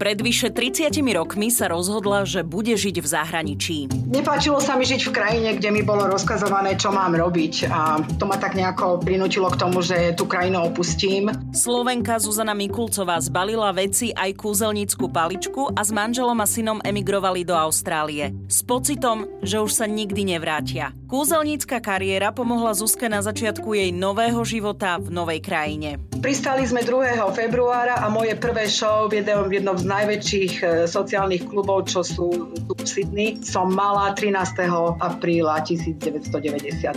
Pred vyše 30 rokmi sa rozhodla, že bude žiť v zahraničí. Nepáčilo sa mi žiť v krajine, kde mi bolo rozkazované, čo mám robiť a to ma tak nejako prinútilo k tomu, že tú krajinu opustím. Slovenka Zuzana Mikulcová zbalila veci aj kúzelnícku paličku a s manželom a synom emigrovali do Austrálie. S pocitom, že už sa nikdy nevrátia. Kúzelnícka kariéra pomohla Zuzke na začiatku jej nového života v novej krajine. Pristali sme 2. februára a moje prvé show v jednom, v jednom z najväčších e, sociálnych klubov, čo sú tu v Sydney, som mala 13. apríla 1990.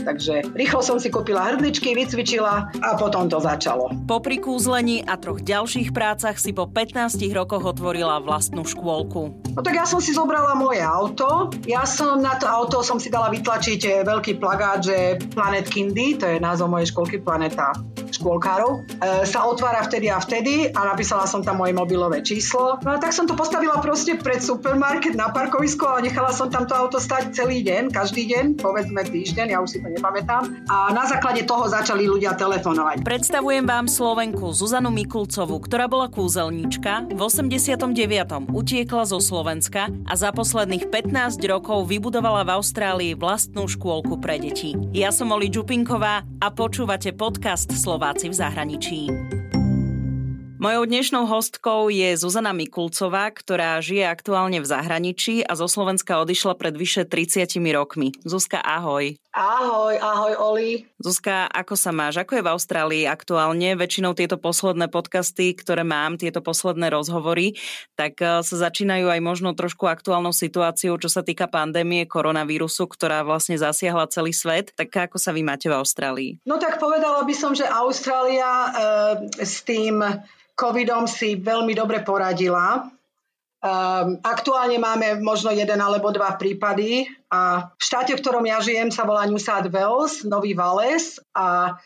Takže rýchlo som si kúpila hrdličky, vycvičila a potom to začalo. Po prikúzlení a troch ďalších prácach si po 15 rokoch otvorila vlastnú škôlku. No tak ja som si zobrala moje auto. Ja som na to auto som si dala vytlačiť veľký plagát, že Planet Kindy, to je názov mojej školky Planeta škôlkárov, e, sa otvára vtedy a vtedy a napísala som tam moje mobilové číslo. No a tak som to postavila proste pred supermarket na parkovisko a nechala som tam to auto stať celý deň, každý deň, povedzme týždeň, ja už si to nepamätám. A na základe toho začali ľudia telefonovať. Predstavujem vám Slovenku Zuzanu Mikulcovu, ktorá bola kúzelníčka, v 89. utiekla zo Slovenska a za posledných 15 rokov vybudovala v Austrálii vlastnú škôlku pre deti. Ja som Oli Čupinková a počúvate podcast Slováci v zahraničí. Mojou dnešnou hostkou je Zuzana Mikulcová, ktorá žije aktuálne v zahraničí a zo Slovenska odišla pred vyše 30 rokmi. Zuzka, ahoj. Ahoj, ahoj Oli. Zuzka, ako sa máš? Ako je v Austrálii aktuálne? Väčšinou tieto posledné podcasty, ktoré mám, tieto posledné rozhovory, tak eh, sa začínajú aj možno trošku aktuálnou situáciou, čo sa týka pandémie koronavírusu, ktorá vlastne zasiahla celý svet. Tak ako sa vy máte v Austrálii? No tak povedala by som, že Austrália e, s tým covidom si veľmi dobre poradila Um, aktuálne máme možno jeden alebo dva prípady a v štáte, v ktorom ja žijem, sa volá New South Wales, Nový Vales a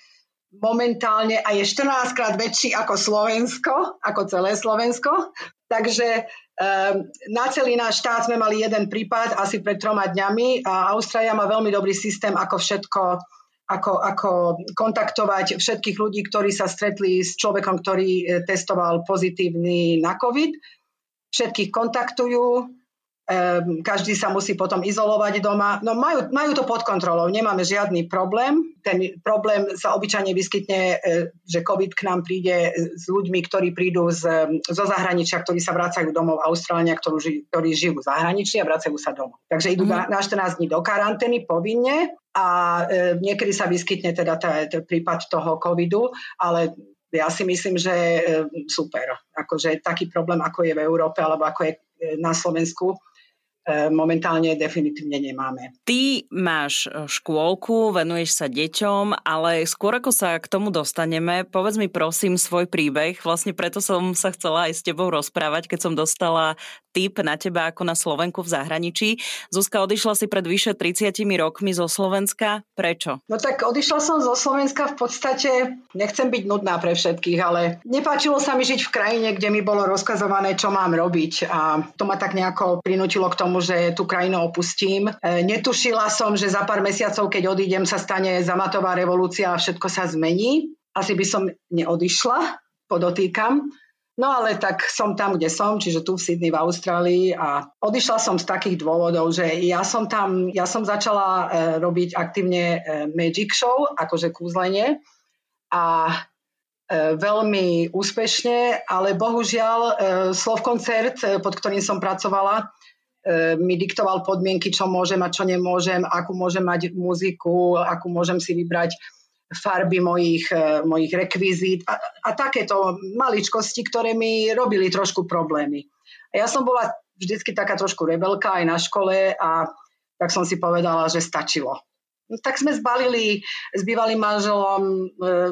momentálne a je 14 krát väčší ako Slovensko, ako celé Slovensko. Takže um, na celý náš štát sme mali jeden prípad asi pred troma dňami a Austrália má veľmi dobrý systém, ako všetko ako, ako kontaktovať všetkých ľudí, ktorí sa stretli s človekom, ktorý e, testoval pozitívny na COVID. Všetkých kontaktujú, každý sa musí potom izolovať doma. No majú, majú to pod kontrolou, nemáme žiadny problém. Ten problém sa obyčajne vyskytne, e, že COVID k nám príde s ľuďmi, ktorí prídu z, zo zahraničia, ktorí sa vracajú domov Austrália, ktorí, ktorí žijú v zahraničí a vracajú sa domov. Takže idú mm. na, na 14 dní do karantény povinne a e, niekedy sa vyskytne teda ten prípad toho covidu, ale ja si myslím, že e, super. Akože taký problém, ako je v Európe alebo ako je e, na Slovensku, E, momentálne definitívne nemáme. Ty máš e, škôlku, venuješ sa deťom, ale skôr ako sa k tomu dostaneme, povedz mi prosím svoj príbeh. Vlastne preto som sa chcela aj s tebou rozprávať, keď som dostala tip na teba ako na Slovenku v zahraničí. Zuzka, odišla si pred vyše 30 rokmi zo Slovenska. Prečo? No tak odišla som zo Slovenska v podstate, nechcem byť nudná pre všetkých, ale nepáčilo sa mi žiť v krajine, kde mi bolo rozkazované, čo mám robiť a to ma tak nejako prinútilo k tomu, tomu, že tú krajinu opustím. E, netušila som, že za pár mesiacov, keď odídem, sa stane zamatová revolúcia a všetko sa zmení. Asi by som neodišla, podotýkam. No ale tak som tam, kde som, čiže tu v Sydney v Austrálii a odišla som z takých dôvodov, že ja som tam, ja som začala e, robiť aktívne e, Magic Show, akože kúzlenie a e, veľmi úspešne, ale bohužiaľ e, Slovkoncert, e, pod ktorým som pracovala, mi diktoval podmienky, čo môžem a čo nemôžem, akú môžem mať muziku, akú môžem si vybrať farby mojich, e, mojich rekvizít a, a takéto maličkosti, ktoré mi robili trošku problémy. Ja som bola vždycky taká trošku rebelka aj na škole a tak som si povedala, že stačilo. No, tak sme zbalili s bývalým manželom e,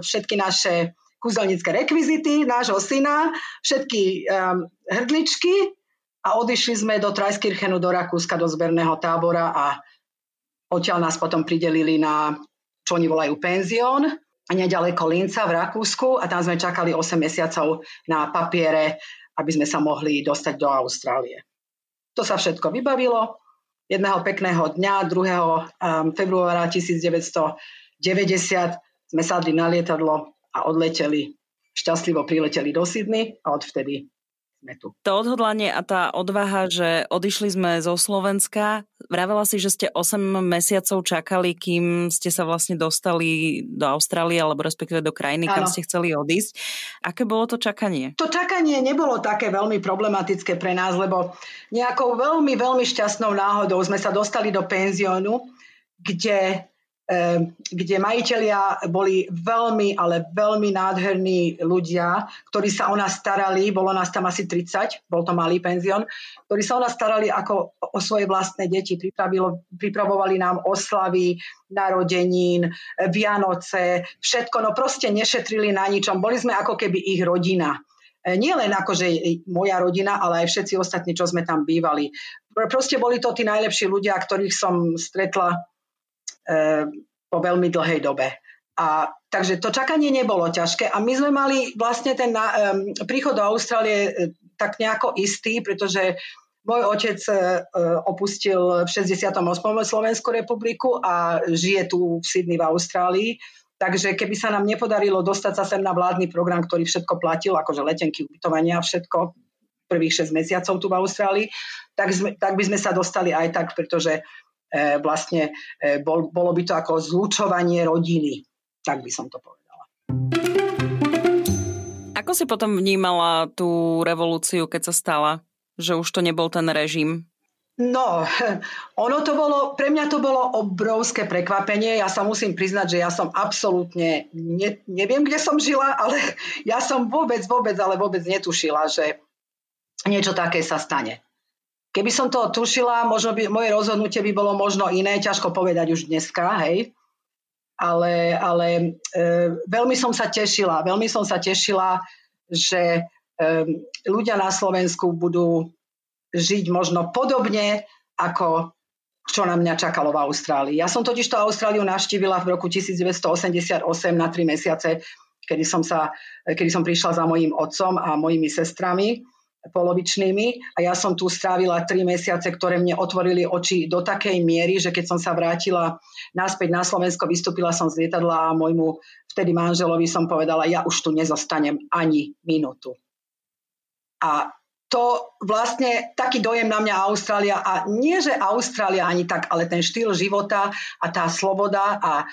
všetky naše kúzelnícke rekvizity nášho syna, všetky um, hrdličky a odišli sme do Trajskirchenu do Rakúska, do zberného tábora a odtiaľ nás potom pridelili na, čo oni volajú penzión, a nedaleko Linca v Rakúsku a tam sme čakali 8 mesiacov na papiere, aby sme sa mohli dostať do Austrálie. To sa všetko vybavilo. Jedného pekného dňa, 2. Um, februára 1990 sme sadli na lietadlo a odleteli, šťastlivo prileteli do Sydney a odvtedy sme tu. To odhodlanie a tá odvaha, že odišli sme zo Slovenska, vravela si, že ste 8 mesiacov čakali, kým ste sa vlastne dostali do Austrálie, alebo respektíve do krajiny, ano. kam ste chceli odísť. Aké bolo to čakanie? To čakanie nebolo také veľmi problematické pre nás, lebo nejakou veľmi, veľmi šťastnou náhodou sme sa dostali do penziónu, kde kde majiteľia boli veľmi, ale veľmi nádherní ľudia, ktorí sa o nás starali, bolo nás tam asi 30, bol to malý penzión, ktorí sa o nás starali ako o svoje vlastné deti, pripravovali nám oslavy, narodenín, Vianoce, všetko, no proste nešetrili na ničom, boli sme ako keby ich rodina. E, nie len akože moja rodina, ale aj všetci ostatní, čo sme tam bývali. Proste boli to tí najlepší ľudia, ktorých som stretla po veľmi dlhej dobe. A takže to čakanie nebolo ťažké a my sme mali vlastne ten um, príchod do Austrálie uh, tak nejako istý, pretože môj otec uh, opustil v 68. Slovensku republiku a žije tu v Sydney v Austrálii. Takže keby sa nám nepodarilo dostať sa sem na vládny program, ktorý všetko platil, akože letenky, ubytovania všetko, prvých 6 mesiacov tu v Austrálii, tak, sme, tak by sme sa dostali aj tak, pretože vlastne e, bol, bolo by to ako zlučovanie rodiny, tak by som to povedala. Ako si potom vnímala tú revolúciu, keď sa stala? Že už to nebol ten režim? No, ono to bolo, pre mňa to bolo obrovské prekvapenie. Ja sa musím priznať, že ja som absolútne, ne, neviem, kde som žila, ale ja som vôbec, vôbec, ale vôbec netušila, že niečo také sa stane. Keby som to tušila, možno by, moje rozhodnutie by bolo možno iné, ťažko povedať už dneska, hej. Ale, ale e, veľmi som sa tešila, veľmi som sa tešila, že e, ľudia na Slovensku budú žiť možno podobne, ako čo na mňa čakalo v Austrálii. Ja som totiž to Austráliu navštívila v roku 1988 na tri mesiace, kedy som, sa, kedy som prišla za mojím otcom a mojimi sestrami polovičnými a ja som tu strávila tri mesiace, ktoré mne otvorili oči do takej miery, že keď som sa vrátila naspäť na Slovensko, vystúpila som z lietadla a môjmu vtedy manželovi som povedala, ja už tu nezostanem ani minútu. A to vlastne taký dojem na mňa Austrália a nie, že Austrália ani tak, ale ten štýl života a tá sloboda a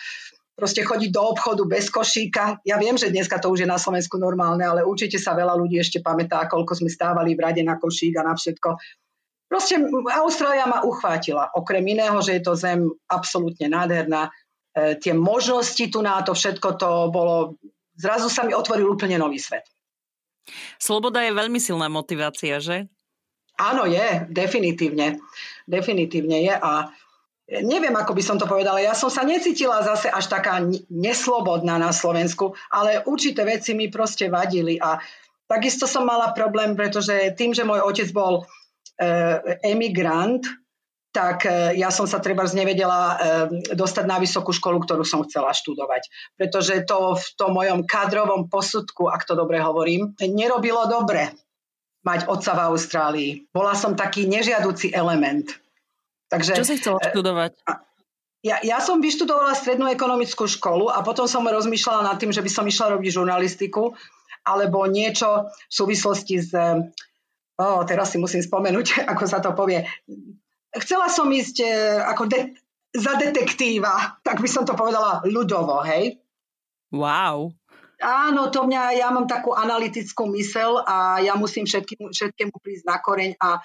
proste chodiť do obchodu bez košíka. Ja viem, že dneska to už je na Slovensku normálne, ale určite sa veľa ľudí ešte pamätá, koľko sme stávali v rade na košík a na všetko. Proste Austrália ma uchvátila. Okrem iného, že je to zem absolútne nádherná. E, tie možnosti tu na to všetko to bolo... Zrazu sa mi otvoril úplne nový svet. Sloboda je veľmi silná motivácia, že? Áno, je, definitívne. Definitívne je a neviem, ako by som to povedala, ja som sa necítila zase až taká neslobodná na Slovensku, ale určité veci mi proste vadili a takisto som mala problém, pretože tým, že môj otec bol e, emigrant, tak e, ja som sa treba nevedela e, dostať na vysokú školu, ktorú som chcela študovať. Pretože to v tom mojom kadrovom posudku, ak to dobre hovorím, nerobilo dobre mať otca v Austrálii. Bola som taký nežiaduci element. Takže, Čo si chcela e, študovať? Ja, ja som vyštudovala strednú ekonomickú školu a potom som rozmýšľala nad tým, že by som išla robiť žurnalistiku alebo niečo v súvislosti s... Oh, teraz si musím spomenúť, ako sa to povie. Chcela som ísť e, ako de- za detektíva, tak by som to povedala ľudovo, hej? Wow. Áno, to mňa, ja mám takú analytickú mysel a ja musím všetkým, všetkému prísť na koreň a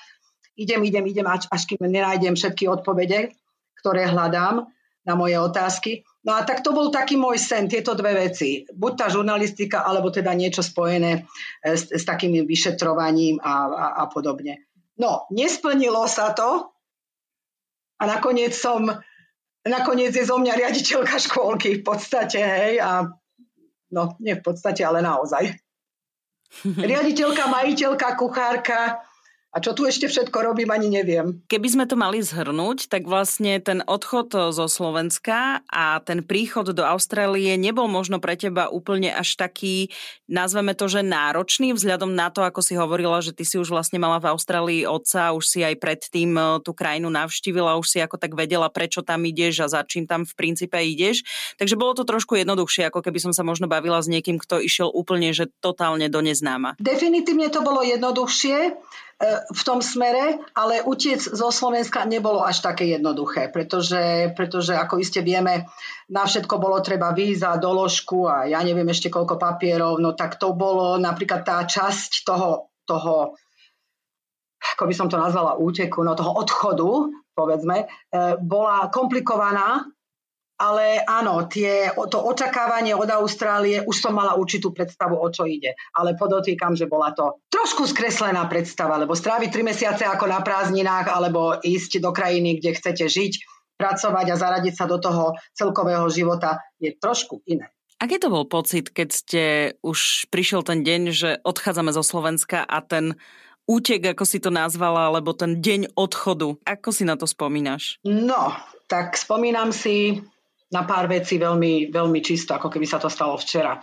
idem, idem, idem, až, až kým nenájdem všetky odpovede, ktoré hľadám na moje otázky. No a tak to bol taký môj sen, tieto dve veci. Buď tá žurnalistika, alebo teda niečo spojené e, s, s takým vyšetrovaním a, a, a podobne. No, nesplnilo sa to a nakoniec som, nakoniec je zo mňa riaditeľka škôlky v podstate, hej, a no, nie v podstate, ale naozaj. Riaditeľka, majiteľka, kuchárka, a čo tu ešte všetko robím, ani neviem. Keby sme to mali zhrnúť, tak vlastne ten odchod zo Slovenska a ten príchod do Austrálie nebol možno pre teba úplne až taký, nazveme to, že náročný, vzhľadom na to, ako si hovorila, že ty si už vlastne mala v Austrálii otca, už si aj predtým e, tú krajinu navštívila, už si ako tak vedela, prečo tam ideš a za čím tam v princípe ideš. Takže bolo to trošku jednoduchšie, ako keby som sa možno bavila s niekým, kto išiel úplne, že totálne do neznáma. Definitívne to bolo jednoduchšie. V tom smere, ale utiec zo Slovenska nebolo až také jednoduché, pretože, pretože ako iste vieme, na všetko bolo treba víza, doložku a ja neviem ešte koľko papierov, no tak to bolo napríklad tá časť toho, toho ako by som to nazvala, úteku, no toho odchodu, povedzme, e, bola komplikovaná ale áno, tie, to očakávanie od Austrálie, už som mala určitú predstavu, o čo ide. Ale podotýkam, že bola to trošku skreslená predstava, lebo stráviť tri mesiace ako na prázdninách, alebo ísť do krajiny, kde chcete žiť, pracovať a zaradiť sa do toho celkového života je trošku iné. Aký to bol pocit, keď ste už prišiel ten deň, že odchádzame zo Slovenska a ten útek, ako si to nazvala, alebo ten deň odchodu. Ako si na to spomínaš? No, tak spomínam si na pár vecí veľmi, veľmi čisto, ako keby sa to stalo včera.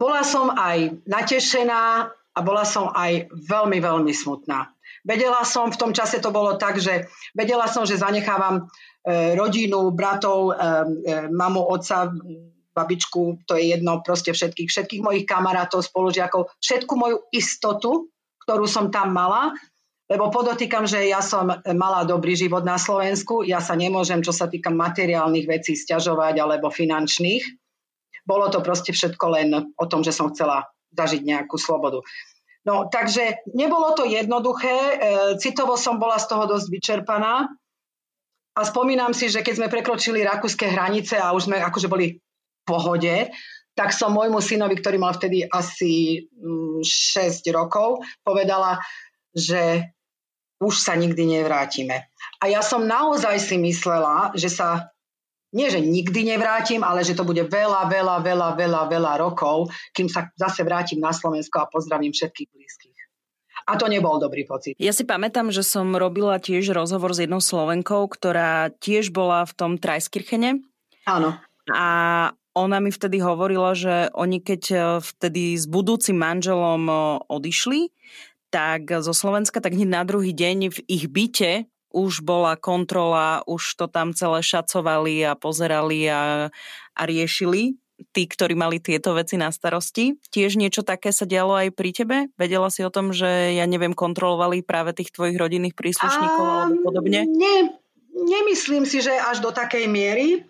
Bola som aj natešená a bola som aj veľmi, veľmi smutná. Vedela som, v tom čase to bolo tak, že vedela som, že zanechávam e, rodinu, bratov, e, e, mamu, otca, babičku, to je jedno, proste všetkých, všetkých mojich kamarátov, spolužiakov, všetku moju istotu, ktorú som tam mala, lebo podotýkam, že ja som mala dobrý život na Slovensku, ja sa nemôžem, čo sa týka materiálnych vecí, stiažovať alebo finančných. Bolo to proste všetko len o tom, že som chcela zažiť nejakú slobodu. No, takže nebolo to jednoduché, e, citovo som bola z toho dosť vyčerpaná a spomínam si, že keď sme prekročili rakúske hranice a už sme akože boli v pohode, tak som môjmu synovi, ktorý mal vtedy asi 6 mm, rokov, povedala, že už sa nikdy nevrátime. A ja som naozaj si myslela, že sa nie, že nikdy nevrátim, ale že to bude veľa, veľa, veľa, veľa, veľa rokov, kým sa zase vrátim na Slovensko a pozdravím všetkých blízkych. A to nebol dobrý pocit. Ja si pamätám, že som robila tiež rozhovor s jednou Slovenkou, ktorá tiež bola v tom Trajskirchene. Áno. A ona mi vtedy hovorila, že oni keď e, vtedy s budúcim manželom e, odišli, tak zo Slovenska, tak hneď na druhý deň v ich byte už bola kontrola, už to tam celé šacovali a pozerali a, a riešili tí, ktorí mali tieto veci na starosti. Tiež niečo také sa dialo aj pri tebe? Vedela si o tom, že, ja neviem, kontrolovali práve tých tvojich rodinných príslušníkov um, alebo podobne? Nie, nemyslím si, že až do takej miery.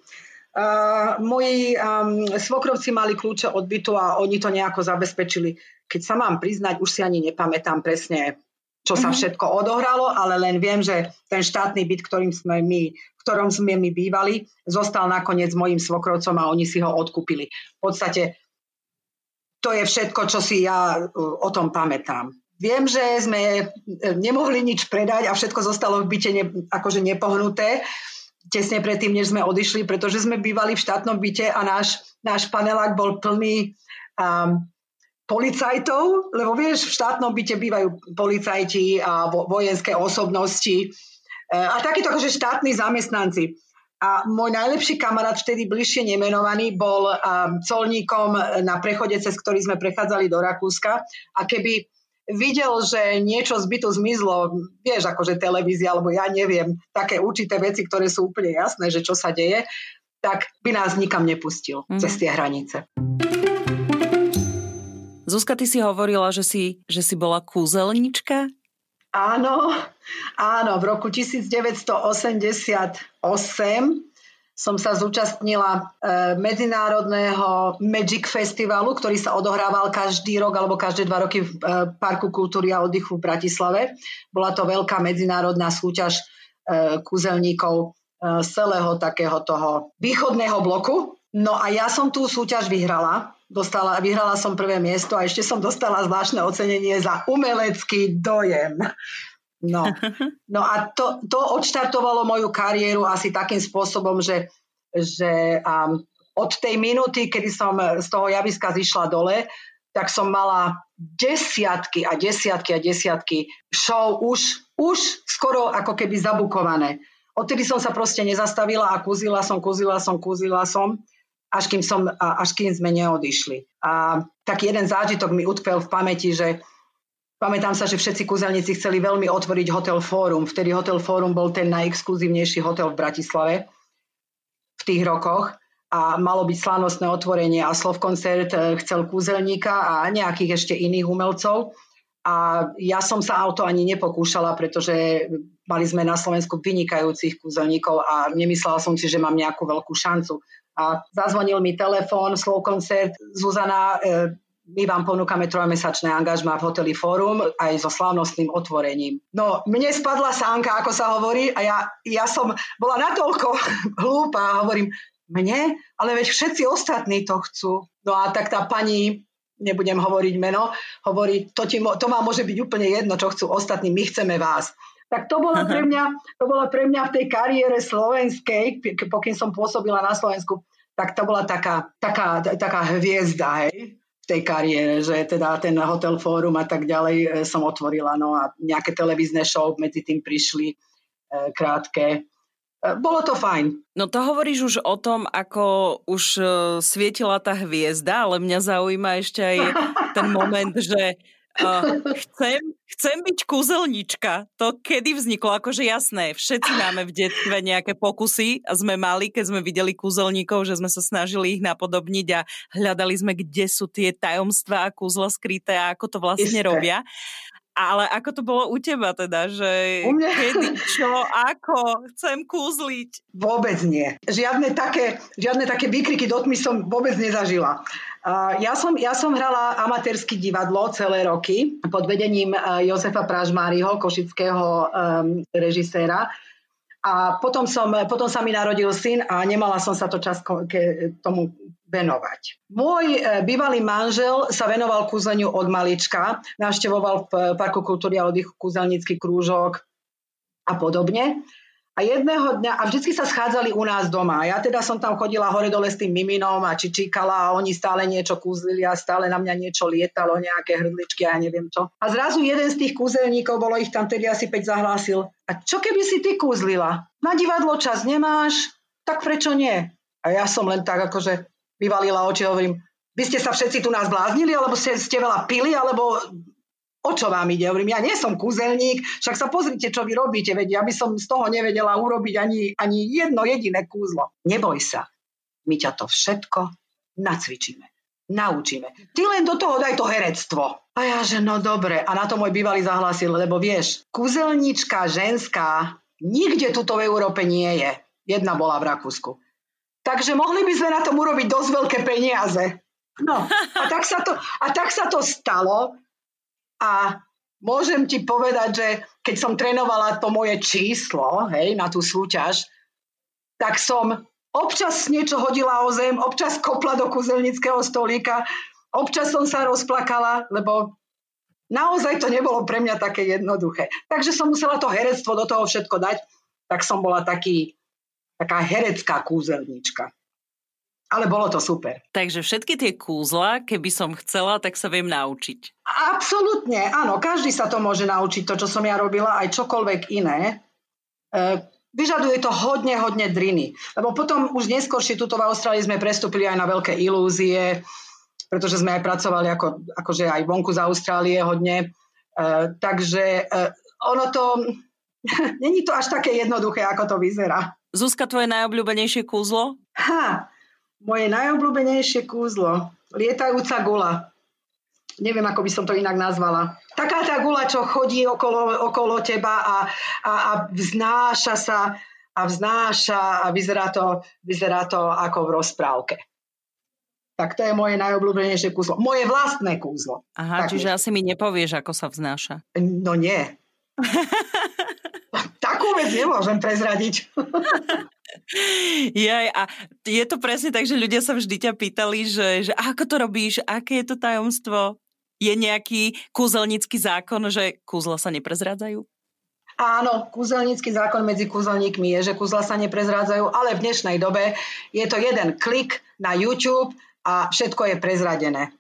Uh, moji um, svokrovci mali kľúče od bytu a oni to nejako zabezpečili. Keď sa mám priznať, už si ani nepamätám presne, čo sa mm-hmm. všetko odohralo, ale len viem, že ten štátny byt, ktorým sme my, v ktorom sme my bývali, zostal nakoniec mojim svokrovcom a oni si ho odkúpili. V podstate to je všetko, čo si ja uh, o tom pamätám. Viem, že sme uh, nemohli nič predať a všetko zostalo v byte ne, akože nepohnuté tesne predtým, než sme odišli, pretože sme bývali v štátnom byte a náš, náš panelák bol plný um, policajtov, lebo vieš, v štátnom byte bývajú policajti a vo, vojenské osobnosti e, a takíto akože štátni zamestnanci. A môj najlepší kamarát, vtedy bližšie nemenovaný, bol colníkom na prechode, cez ktorý sme prechádzali do Rakúska. A keby videl, že niečo z bytu zmizlo, vieš, akože televízia, alebo ja neviem, také určité veci, ktoré sú úplne jasné, že čo sa deje, tak by nás nikam nepustil mm-hmm. cez tie hranice. Zuzka, ty si hovorila, že si, že si bola kúzelníčka? Áno, áno, v roku 1988 som sa zúčastnila e, medzinárodného Magic Festivalu, ktorý sa odohrával každý rok alebo každé dva roky v e, Parku kultúry a oddychu v Bratislave. Bola to veľká medzinárodná súťaž e, kúzelníkov z celého takého toho východného bloku. No a ja som tú súťaž vyhrala. Dostala, vyhrala som prvé miesto a ešte som dostala zvláštne ocenenie za umelecký dojem. No, no a to, to odštartovalo moju kariéru asi takým spôsobom, že, že um, od tej minúty, kedy som z toho javiska zišla dole, tak som mala desiatky a desiatky a desiatky show už, už skoro ako keby zabukované. Odtedy som sa proste nezastavila a kúzila som, kúzila som, kúzila som, až kým, som, až kým sme neodišli. A taký jeden zážitok mi utkvel v pamäti, že pamätám sa, že všetci kúzelníci chceli veľmi otvoriť Hotel Fórum. Vtedy Hotel Fórum bol ten najexkluzívnejší hotel v Bratislave v tých rokoch a malo byť slávnostné otvorenie a Slovkoncert eh, chcel kúzelníka a nejakých ešte iných umelcov. A ja som sa auto ani nepokúšala, pretože mali sme na Slovensku vynikajúcich kúzelníkov a nemyslela som si, že mám nejakú veľkú šancu. A zazvonil mi telefón, Slovkoncert, Zuzana, eh, my vám ponúkame trojmesačné angažma v hoteli Fórum aj so slávnostným otvorením. No, mne spadla sánka, ako sa hovorí, a ja, ja som bola natoľko hlúpa a hovorím, mne, ale veď všetci ostatní to chcú. No a tak tá pani, nebudem hovoriť meno, hovorí, to, ti, to vám môže byť úplne jedno, čo chcú ostatní, my chceme vás. Tak to bola pre mňa, to bola pre mňa v tej kariére slovenskej, pokým som pôsobila na Slovensku, tak to bola taká, taká, taká hviezda, hej, v tej kariére, že teda ten Hotel Fórum a tak ďalej e, som otvorila, no a nejaké televízne show medzi tým prišli e, krátke bolo to fajn. No to hovoríš už o tom, ako už uh, svietila tá hviezda, ale mňa zaujíma ešte aj ten moment, že uh, chcem, chcem byť kúzelnička. To kedy vzniklo? Akože jasné, všetci máme v detstve nejaké pokusy a sme mali, keď sme videli kúzelníkov, že sme sa snažili ich napodobniť a hľadali sme, kde sú tie tajomstvá a kúzla skryté a ako to vlastne Isté. robia. Ale ako to bolo u teba teda, že u mňa... kedy, čo, ako, chcem kúzliť? Vôbec nie. Žiadne také, žiadne také výkriky do tmy som vôbec nezažila. Ja, som, ja som hrala amatérske divadlo celé roky pod vedením uh, Jozefa Pražmáriho, košického um, režiséra. A potom, som, potom sa mi narodil syn a nemala som sa to čas ke tomu venovať. Môj e, bývalý manžel sa venoval kúzeniu od malička, navštevoval v Parku kultúry a oddychu kúzelnícky krúžok a podobne. A jedného dňa, a vždycky sa schádzali u nás doma. Ja teda som tam chodila hore dole s tým miminom a čičíkala a oni stále niečo kúzlili a stále na mňa niečo lietalo, nejaké hrdličky a ja neviem čo. A zrazu jeden z tých kúzelníkov, bolo ich tam tedy asi 5, zahlásil. A čo keby si ty kúzlila? Na divadlo čas nemáš? Tak prečo nie? A ja som len tak akože vyvalila oči, hovorím, vy ste sa všetci tu nás bláznili, alebo ste, ste veľa pili, alebo o čo vám ide? Hovorím, ja nie som kúzelník, však sa pozrite, čo vy robíte, veď ja by som z toho nevedela urobiť ani, ani jedno jediné kúzlo. Neboj sa, my ťa to všetko nacvičíme, naučíme. Ty len do toho daj to herectvo. A ja, že no dobre. A na to môj bývalý zahlásil, lebo vieš, kúzelnička ženská nikde tuto v Európe nie je. Jedna bola v Rakúsku. Takže mohli by sme na tom urobiť dosť veľké peniaze. No a tak sa to, a tak sa to stalo a môžem ti povedať, že keď som trénovala to moje číslo hej, na tú súťaž, tak som občas niečo hodila o zem, občas kopla do kuzelnického stolíka, občas som sa rozplakala, lebo naozaj to nebolo pre mňa také jednoduché. Takže som musela to herectvo do toho všetko dať, tak som bola taký taká herecká kúzelníčka. Ale bolo to super. Takže všetky tie kúzla, keby som chcela, tak sa viem naučiť. Absolútne, áno. Každý sa to môže naučiť, to, čo som ja robila, aj čokoľvek iné. E, vyžaduje to hodne, hodne driny. Lebo potom už neskôršie tuto v Austrálii sme prestúpili aj na veľké ilúzie, pretože sme aj pracovali ako, akože aj vonku z Austrálie hodne. E, takže e, ono to, není to až také jednoduché, ako to vyzerá. Zuzka, tvoje najobľúbenejšie kúzlo? Ha, moje najobľúbenejšie kúzlo. Lietajúca gula. Neviem, ako by som to inak nazvala. Taká tá gula, čo chodí okolo, okolo teba a, a, a vznáša sa a vznáša a vyzerá to, vyzerá to ako v rozprávke. Tak to je moje najobľúbenejšie kúzlo. Moje vlastné kúzlo. Aha, tak čiže je. asi mi nepovieš, ako sa vznáša. No nie. Takú vec nemôžem prezradiť. Jaj, a je to presne tak, že ľudia sa vždy ťa pýtali, že, že ako to robíš, aké je to tajomstvo? Je nejaký kúzelnícky zákon, že kúzla sa neprezrádzajú? Áno, kúzelnícky zákon medzi kúzelníkmi je, že kúzla sa neprezrádzajú, ale v dnešnej dobe je to jeden klik na YouTube a všetko je prezradené.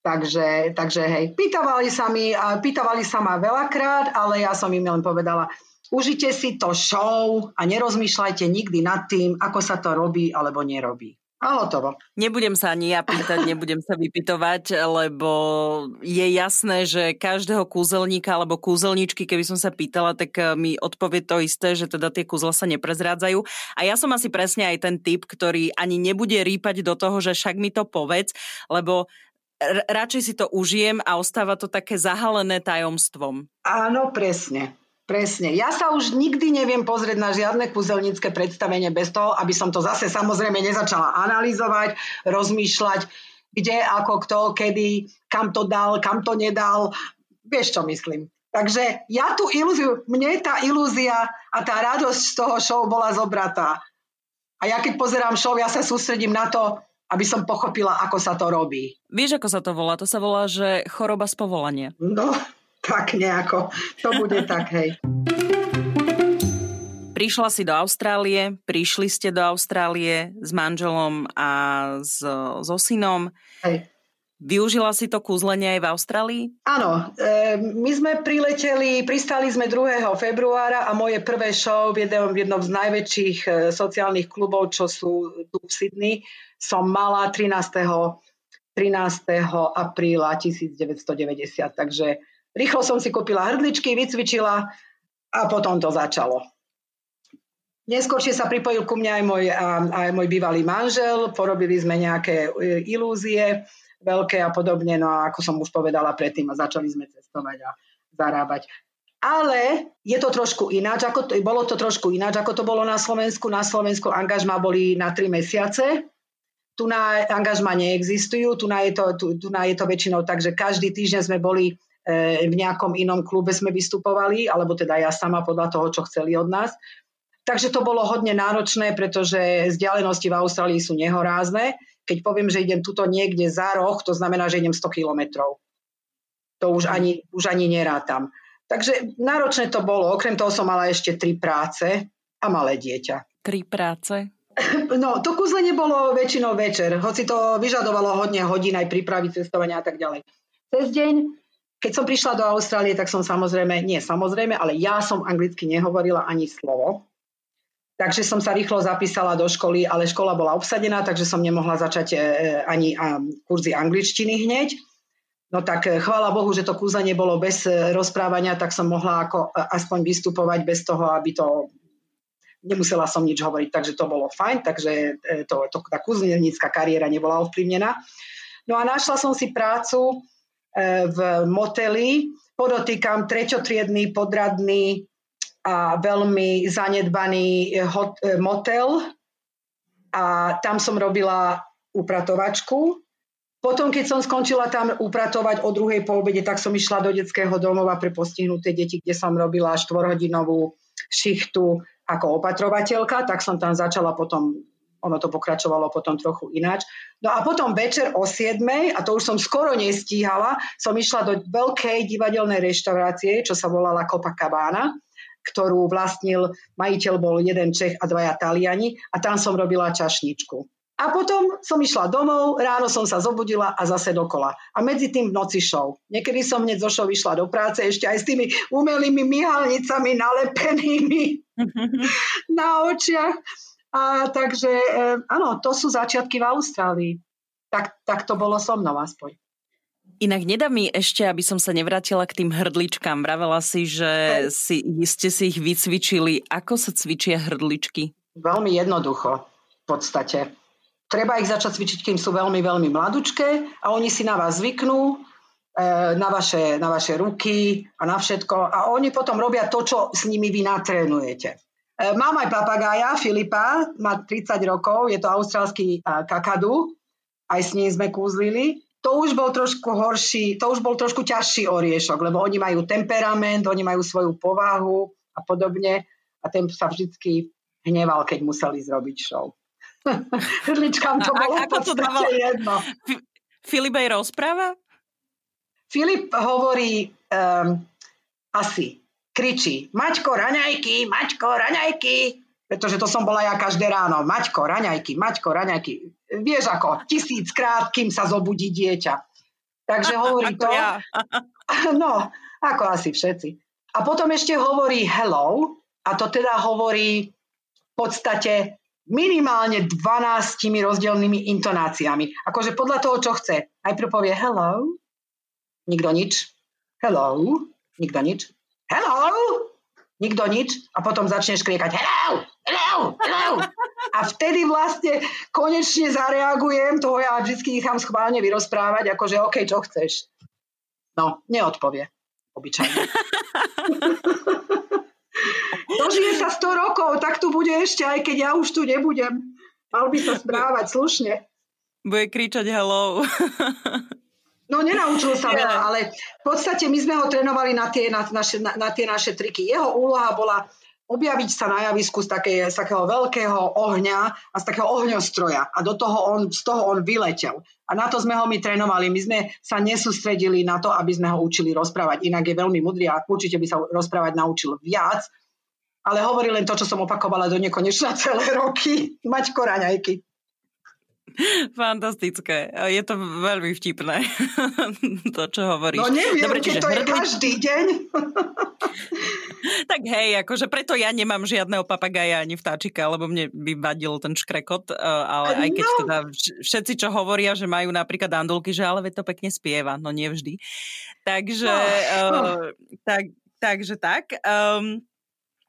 Takže, takže hej, pýtavali sa, mi, pýtavali sa ma veľakrát, ale ja som im len povedala, užite si to show a nerozmýšľajte nikdy nad tým, ako sa to robí alebo nerobí. A hotovo. Nebudem sa ani ja pýtať, nebudem sa vypytovať, lebo je jasné, že každého kúzelníka alebo kúzelničky, keby som sa pýtala, tak eh, mi odpovie to isté, že teda tie kúzla sa neprezrádzajú. A ja som asi presne aj ten typ, ktorý ani nebude rýpať do toho, že však mi to povedz, lebo radšej si to užijem a ostáva to také zahalené tajomstvom. Áno, presne. Presne. Ja sa už nikdy neviem pozrieť na žiadne kúzelnícke predstavenie bez toho, aby som to zase samozrejme nezačala analyzovať, rozmýšľať, kde, ako, kto, kedy, kam to dal, kam to nedal. Vieš, čo myslím. Takže ja tú ilúziu, mne tá ilúzia a tá radosť z toho show bola zobratá. A ja keď pozerám show, ja sa sústredím na to, aby som pochopila, ako sa to robí. Vieš, ako sa to volá? To sa volá, že choroba z povolania. No, tak nejako. To bude tak, hej. Prišla si do Austrálie, prišli ste do Austrálie s manželom a s, so synom. Hej. Využila si to kúzlenie aj v Austrálii? Áno, e, my sme prileteli, pristali sme 2. februára a moje prvé show v jednom, v jednom z najväčších e, sociálnych klubov, čo sú tu v Sydney, som mala 13. 13. apríla 1990. Takže Rýchlo som si kúpila hrdličky, vycvičila a potom to začalo. Neskôršie sa pripojil ku mňa aj môj, aj môj bývalý manžel, porobili sme nejaké e, ilúzie veľké a podobne, no a ako som už povedala predtým, a začali sme cestovať a zarábať. Ale je to trošku ináč, ako to, bolo to trošku ináč, ako to bolo na Slovensku. Na Slovensku angažma boli na 3 mesiace, tu na angažma neexistujú, tu na je to, tu, tu na je to väčšinou tak, že každý týždeň sme boli E, v nejakom inom klube sme vystupovali, alebo teda ja sama podľa toho, čo chceli od nás. Takže to bolo hodne náročné, pretože vzdialenosti v Austrálii sú nehorázne. Keď poviem, že idem tuto niekde za roh, to znamená, že idem 100 kilometrov. To už ani, už ani nerátam. Takže náročné to bolo. Okrem toho som mala ešte tri práce a malé dieťa. Tri práce? No, to kúzlenie bolo väčšinou večer, hoci to vyžadovalo hodne hodín aj prípravy cestovania a tak ďalej. Cez deň keď som prišla do Austrálie, tak som samozrejme, nie samozrejme, ale ja som anglicky nehovorila ani slovo. Takže som sa rýchlo zapísala do školy, ale škola bola obsadená, takže som nemohla začať e, ani kurzy angličtiny hneď. No tak e, chvála Bohu, že to kúzanie bolo bez e, rozprávania, tak som mohla ako aspoň vystupovať bez toho, aby to nemusela som nič hovoriť, takže to bolo fajn, takže to, to, tá kúzelnícka kariéra nebola ovplyvnená. No a našla som si prácu E, v moteli. Podotýkam treťotriedný, podradný a veľmi zanedbaný hot, e, motel. A tam som robila upratovačku. Potom, keď som skončila tam upratovať o druhej po tak som išla do detského domova pre postihnuté deti, kde som robila štvorhodinovú šichtu ako opatrovateľka, tak som tam začala potom ono to pokračovalo potom trochu ináč. No a potom večer o 7, a to už som skoro nestíhala, som išla do veľkej divadelnej reštaurácie, čo sa volala Copacabana, ktorú vlastnil, majiteľ bol jeden Čech a dvaja Taliani a tam som robila čašničku. A potom som išla domov, ráno som sa zobudila a zase dokola. A medzi tým v noci show. Niekedy som hneď zo show išla do práce ešte aj s tými umelými myhalnicami nalepenými na očiach. A takže e, áno, to sú začiatky v Austrálii. Tak, tak to bolo so mnou aspoň. Inak nedá mi ešte, aby som sa nevrátila k tým hrdličkám. Vravela si, že si, ste si ich vycvičili. Ako sa cvičia hrdličky? Veľmi jednoducho, v podstate. Treba ich začať cvičiť, kým sú veľmi, veľmi mladučké a oni si na vás zvyknú, e, na vaše, na vaše ruky a na všetko. A oni potom robia to, čo s nimi vy natrénujete. E, mám aj papagája, Filipa, má 30 rokov, je to austrálsky e, kakadu, aj s ním sme kúzlili. To už bol trošku horší, to už bol trošku ťažší oriešok, lebo oni majú temperament, oni majú svoju povahu a podobne a ten sa vždycky hneval, keď museli zrobiť show. Hrdličkám to bolo ako to dával? jedno. Filip aj rozpráva? Filip hovorí um, asi kričí Maťko, raňajky, Maťko, raňajky, pretože to som bola ja každé ráno. Maťko, raňajky, Maťko, raňajky. Vieš ako, tisíckrát, kým sa zobudí dieťa. Takže hovorí to. Ja. no, ako asi všetci. A potom ešte hovorí hello, a to teda hovorí v podstate minimálne 12 rozdielnymi intonáciami. Akože podľa toho, čo chce. Najprv povie hello, nikto nič. Hello, nikto nič. Hello, nikto nič. A potom začne škriekať hello, hello, hello. A vtedy vlastne konečne zareagujem, toho ja vždy nechám schválne vyrozprávať, akože OK, čo chceš. No, neodpovie. Obyčajne. Dožije sa 100 rokov, tak tu bude ešte, aj keď ja už tu nebudem. Mal by sa správať slušne. Bude kričať hello. No nenaučil sa veľa, ale v podstate my sme ho trénovali na tie, na, naše, na, na tie naše triky. Jeho úloha bola objaviť sa na javisku z, také, z takého veľkého ohňa a z takého ohňostroja. A do toho on, z toho on vyletel. A na to sme ho my trénovali. My sme sa nesústredili na to, aby sme ho učili rozprávať. Inak je veľmi mudrý a určite by sa rozprávať naučil viac. Ale hovorí len to, čo som opakovala do nekonečna celé roky. Mať koraňajky. Fantastické. Je to veľmi vtipné, to, čo hovoríš. No neviem, Dobre, keď to je každý deň. tak hej, akože preto ja nemám žiadneho papagaja ani vtáčika, lebo mne by vadil ten škrekot, eh, ale aj keď no. teda všetci, čo hovoria, že majú napríklad andulky, že ale to pekne spieva, no nie vždy. Takže, no. uh, tak, takže tak. Um,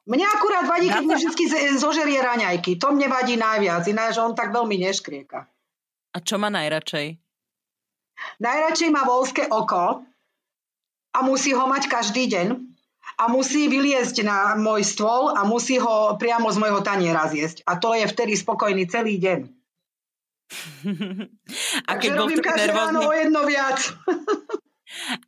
Mne akurát vadí, keď mi vždy zožerie raňajky. To mne vadí najviac, ináč on tak veľmi neškrieka. A čo má najradšej? Najradšej má volské oko a musí ho mať každý deň a musí vyliezť na môj stôl a musí ho priamo z môjho taniera zjesť. A to je vtedy spokojný celý deň. a keď Takže robím každé nervózny... ráno o jedno viac.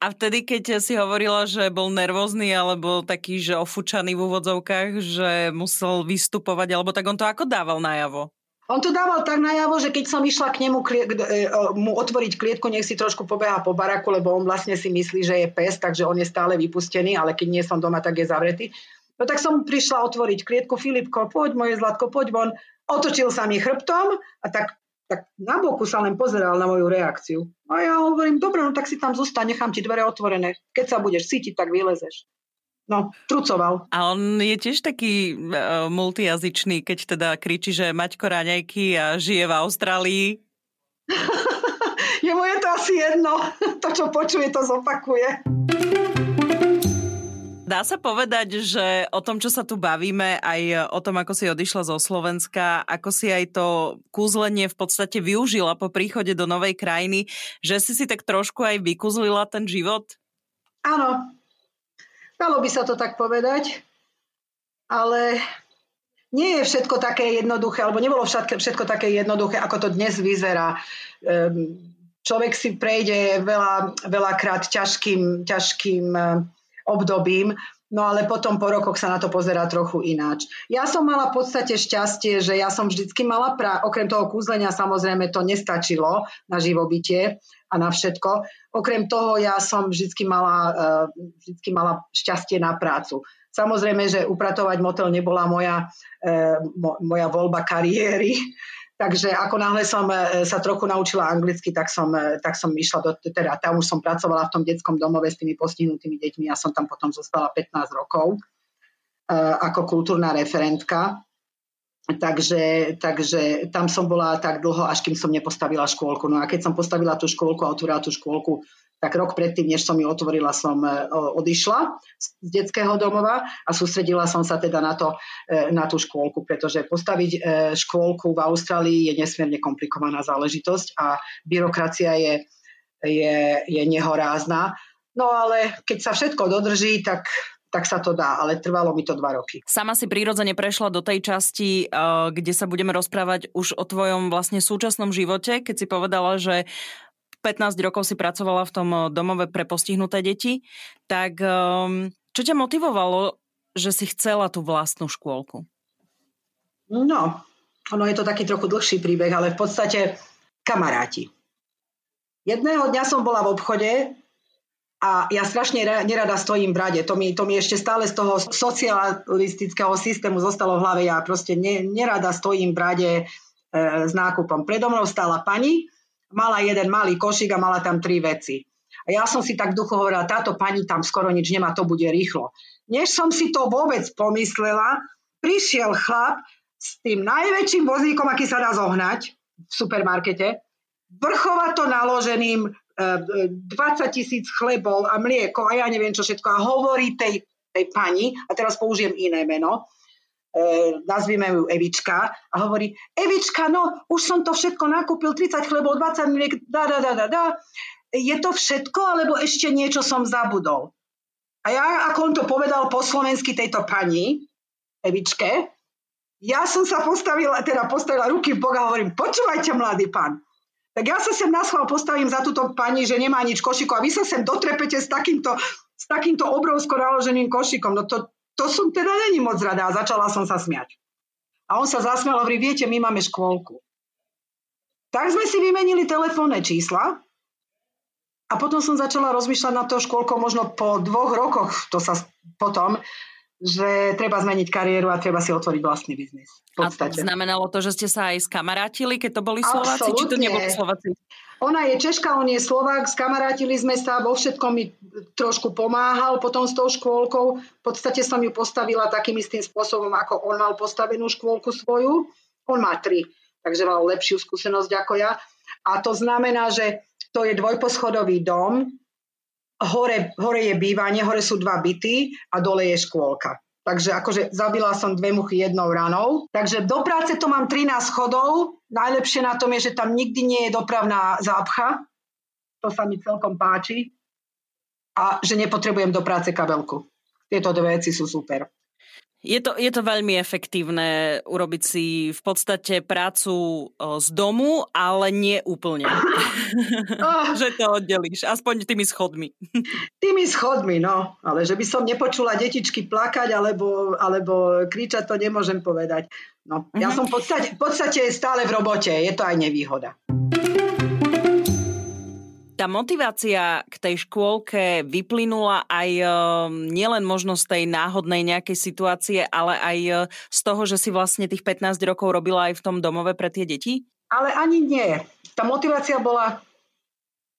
A vtedy, keď si hovorila, že bol nervózny alebo taký, že ofúčaný v úvodzovkách, že musel vystupovať, alebo tak on to ako dával najavo? On to dával tak najavo, že keď som išla k nemu klie, e, mu otvoriť klietku, nech si trošku pobeha po baraku, lebo on vlastne si myslí, že je pes, takže on je stále vypustený, ale keď nie som doma, tak je zavretý. No tak som prišla otvoriť klietku, Filipko, poď moje zlatko, poď von. Otočil sa mi chrbtom a tak, tak na boku sa len pozeral na moju reakciu. A ja hovorím, dobre, no tak si tam zostaň, nechám ti dvere otvorené. Keď sa budeš cítiť, tak vylezeš. No, trucoval. A on je tiež taký uh, multijazyčný, keď teda kričí, že Maťko Raňajky a žije v Austrálii. Jemu je to asi jedno. To, čo počuje, to zopakuje. Dá sa povedať, že o tom, čo sa tu bavíme, aj o tom, ako si odišla zo Slovenska, ako si aj to kúzlenie v podstate využila po príchode do novej krajiny, že si si tak trošku aj vykúzlila ten život? Áno, Dalo by sa to tak povedať, ale nie je všetko také jednoduché, alebo nebolo všetko, také jednoduché, ako to dnes vyzerá. Ehm, človek si prejde veľa, veľakrát ťažkým, ťažkým obdobím, No ale potom po rokoch sa na to pozerá trochu ináč. Ja som mala v podstate šťastie, že ja som vždycky mala, pra- okrem toho kúzlenia samozrejme to nestačilo na živobytie a na všetko. Okrem toho ja som vždycky mala, uh, vždycky mala šťastie na prácu. Samozrejme, že upratovať motel nebola moja, mo- moja voľba kariéry, Takže ako náhle som e, sa trochu naučila anglicky, tak som, e, tak som išla do, teda tam už som pracovala v tom detskom domove s tými postihnutými deťmi a som tam potom zostala 15 rokov uh, ako kultúrna referentka. Takže, takže tam som bola tak dlho, až kým som nepostavila škôlku. No a keď som postavila tú škôlku a otvorila tú škôlku, tak rok predtým, než som ju otvorila, som e, odišla z detského domova a sústredila som sa teda na, to, e, na tú škôlku, pretože postaviť e, škôlku v Austrálii je nesmierne komplikovaná záležitosť a byrokracia je, je, je nehorázna. No ale keď sa všetko dodrží, tak tak sa to dá, ale trvalo mi to dva roky. Sama si prirodzene prešla do tej časti, kde sa budeme rozprávať už o tvojom vlastne súčasnom živote, keď si povedala, že 15 rokov si pracovala v tom eh, domove pre postihnuté deti, tak ehm, čo ťa motivovalo, že si chcela tú vlastnú škôlku? No, ono je to taký trochu dlhší príbeh, ale v podstate kamaráti. Jedného dňa som bola v obchode a ja strašne nerada stojím v rade. To mi, to mi ešte stále z toho socialistického systému zostalo v hlave. Ja proste ne, nerada stojím v rade e, s nákupom. Predo mnou stála pani mala jeden malý košík a mala tam tri veci. A ja som si tak duchu hovorila, táto pani tam skoro nič nemá, to bude rýchlo. Než som si to vôbec pomyslela, prišiel chlap s tým najväčším vozíkom, aký sa dá zohnať v supermarkete, vrchovato naloženým 20 e, e, tisíc chlebov a mlieko a ja neviem čo všetko a hovorí tej, tej pani, a teraz použijem iné meno, e, nazvime ju Evička a hovorí, Evička, no už som to všetko nakúpil, 30 chlebov, 20 mliek, da, da, da, da, da. Je to všetko, alebo ešte niečo som zabudol? A ja, ako on to povedal po slovensky tejto pani, Evičke, ja som sa postavila, teda postavila ruky v bok a hovorím, počúvajte, mladý pán, tak ja sa sem na postavím za túto pani, že nemá nič košiku a vy sa sem dotrepete s takýmto, s takýmto obrovsko naloženým košikom. No to, to som teda není moc rada a začala som sa smiať. A on sa zasmial a hovorí, viete, my máme škôlku. Tak sme si vymenili telefónne čísla a potom som začala rozmýšľať na to škôlkou možno po dvoch rokoch, to sa potom, že treba zmeniť kariéru a treba si otvoriť vlastný biznis. A znamenalo to, že ste sa aj skamarátili, keď to boli Slováci, Absolutne. či to neboli Slováci? Ona je Češka, on je Slovák, skamarátili sme sa, vo všetkom mi trošku pomáhal potom s tou škôlkou. V podstate som ju postavila takým istým spôsobom, ako on mal postavenú škôlku svoju. On má tri, takže mal lepšiu skúsenosť ako ja. A to znamená, že to je dvojposchodový dom, hore, hore je bývanie, hore sú dva byty a dole je škôlka. Takže akože zabila som dve muchy jednou ranou. Takže do práce to mám 13 schodov. Najlepšie na tom je, že tam nikdy nie je dopravná zápcha. To sa mi celkom páči. A že nepotrebujem do práce kabelku. Tieto dve veci sú super. Je to, je to veľmi efektívne urobiť si v podstate prácu z domu, ale nie úplne. Oh. že to oddelíš, aspoň tými schodmi. tými schodmi, no. Ale že by som nepočula detičky plakať alebo, alebo kričať, to nemôžem povedať. No, ja mm-hmm. som v podstate, v podstate stále v robote, je to aj nevýhoda tá motivácia k tej škôlke vyplynula aj uh, nielen možno z tej náhodnej nejakej situácie, ale aj uh, z toho, že si vlastne tých 15 rokov robila aj v tom domove pre tie deti? Ale ani nie. Tá motivácia bola